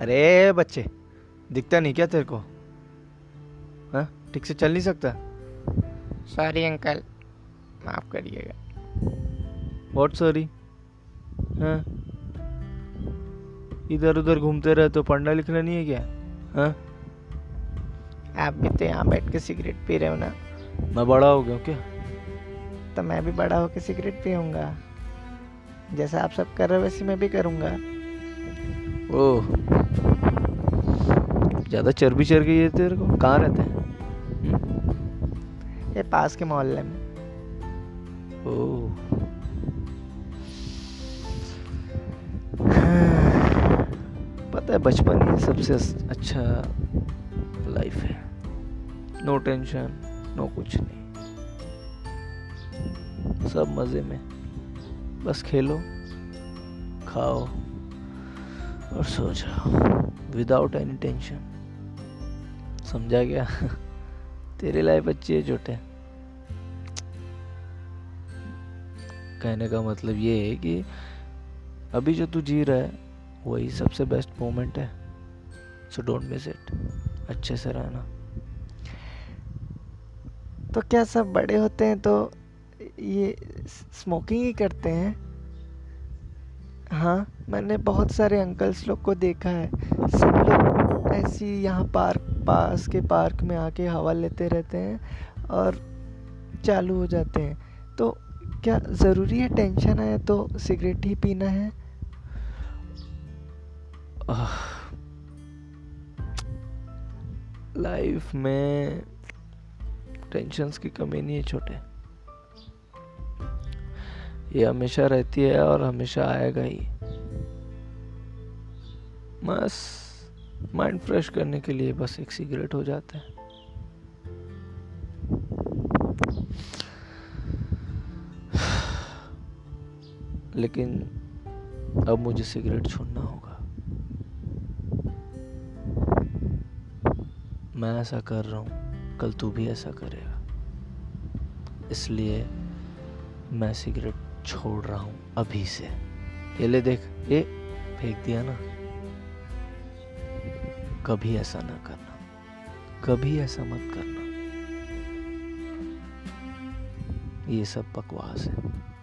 अरे बच्चे दिखता नहीं क्या तेरे को? हाँ? ठीक से चल नहीं सकता? सॉरी अंकल माफ़ करिएगा। वॉट सॉरी हाँ? इधर उधर घूमते रहे तो पढ़ना लिखना नहीं है क्या? हाँ? आप भी तो यहाँ बैठ के सिगरेट पी रहे हो ना? मैं बड़ा हो गया क्या? तो मैं भी बड़ा होकर सिगरेट पीऊँगा। जैसा आप सब कर रहे हो वैसे मैं भी करूँगा। ओह। ज़्यादा चर्बी चढ़ गई है तेरे को? कहाँ रहते हैं? ये पास के मोहल्ले में। ओह। पता है बचपन ही सबसे अच्छा लाइफ है। नो टेंशन नो कुछ नहीं। सब मज़े में। बस खेलो खाओ। और सो जाओ विदाउट एनी टेंशन समझा गया? तेरी लाइफ अच्छी है छोटे। कहने का मतलब ये है कि अभी जो तू जी रहा है, वही सबसे बेस्ट मोमेंट है। सो डोंट मिस इट अच्छे से रहना। तो क्या सब बड़े होते हैं तो ये स्मोकिंग ही करते हैं? हाँ मैंने बहुत सारे अंकल्स लोग को देखा है। सब लोग ऐसी यहाँ पार्क, पास के पार्क में आके हवा लेते रहते हैं और चालू हो जाते हैं। तो क्या ज़रूरी है टेंशन आए तो सिगरेट ही पीना है? लाइफ में टेंशन्स की कमी नहीं है छोटे। ये हमेशा रहती है और हमेशा आएगा ही। बस माइंड फ्रेश करने के लिए बस एक सिगरेट हो जाता है। लेकिन अब मुझे सिगरेट छोड़ना होगा। मैं ऐसा कर रहा हूँ, कल तू भी ऐसा करेगा। इसलिए मैं सिगरेट छोड़ रहा हूँ अभी से। ये ले देख, ये फेंक दिया ना। कभी ऐसा ना करना। कभी ऐसा मत करना। ये सब बकवास है।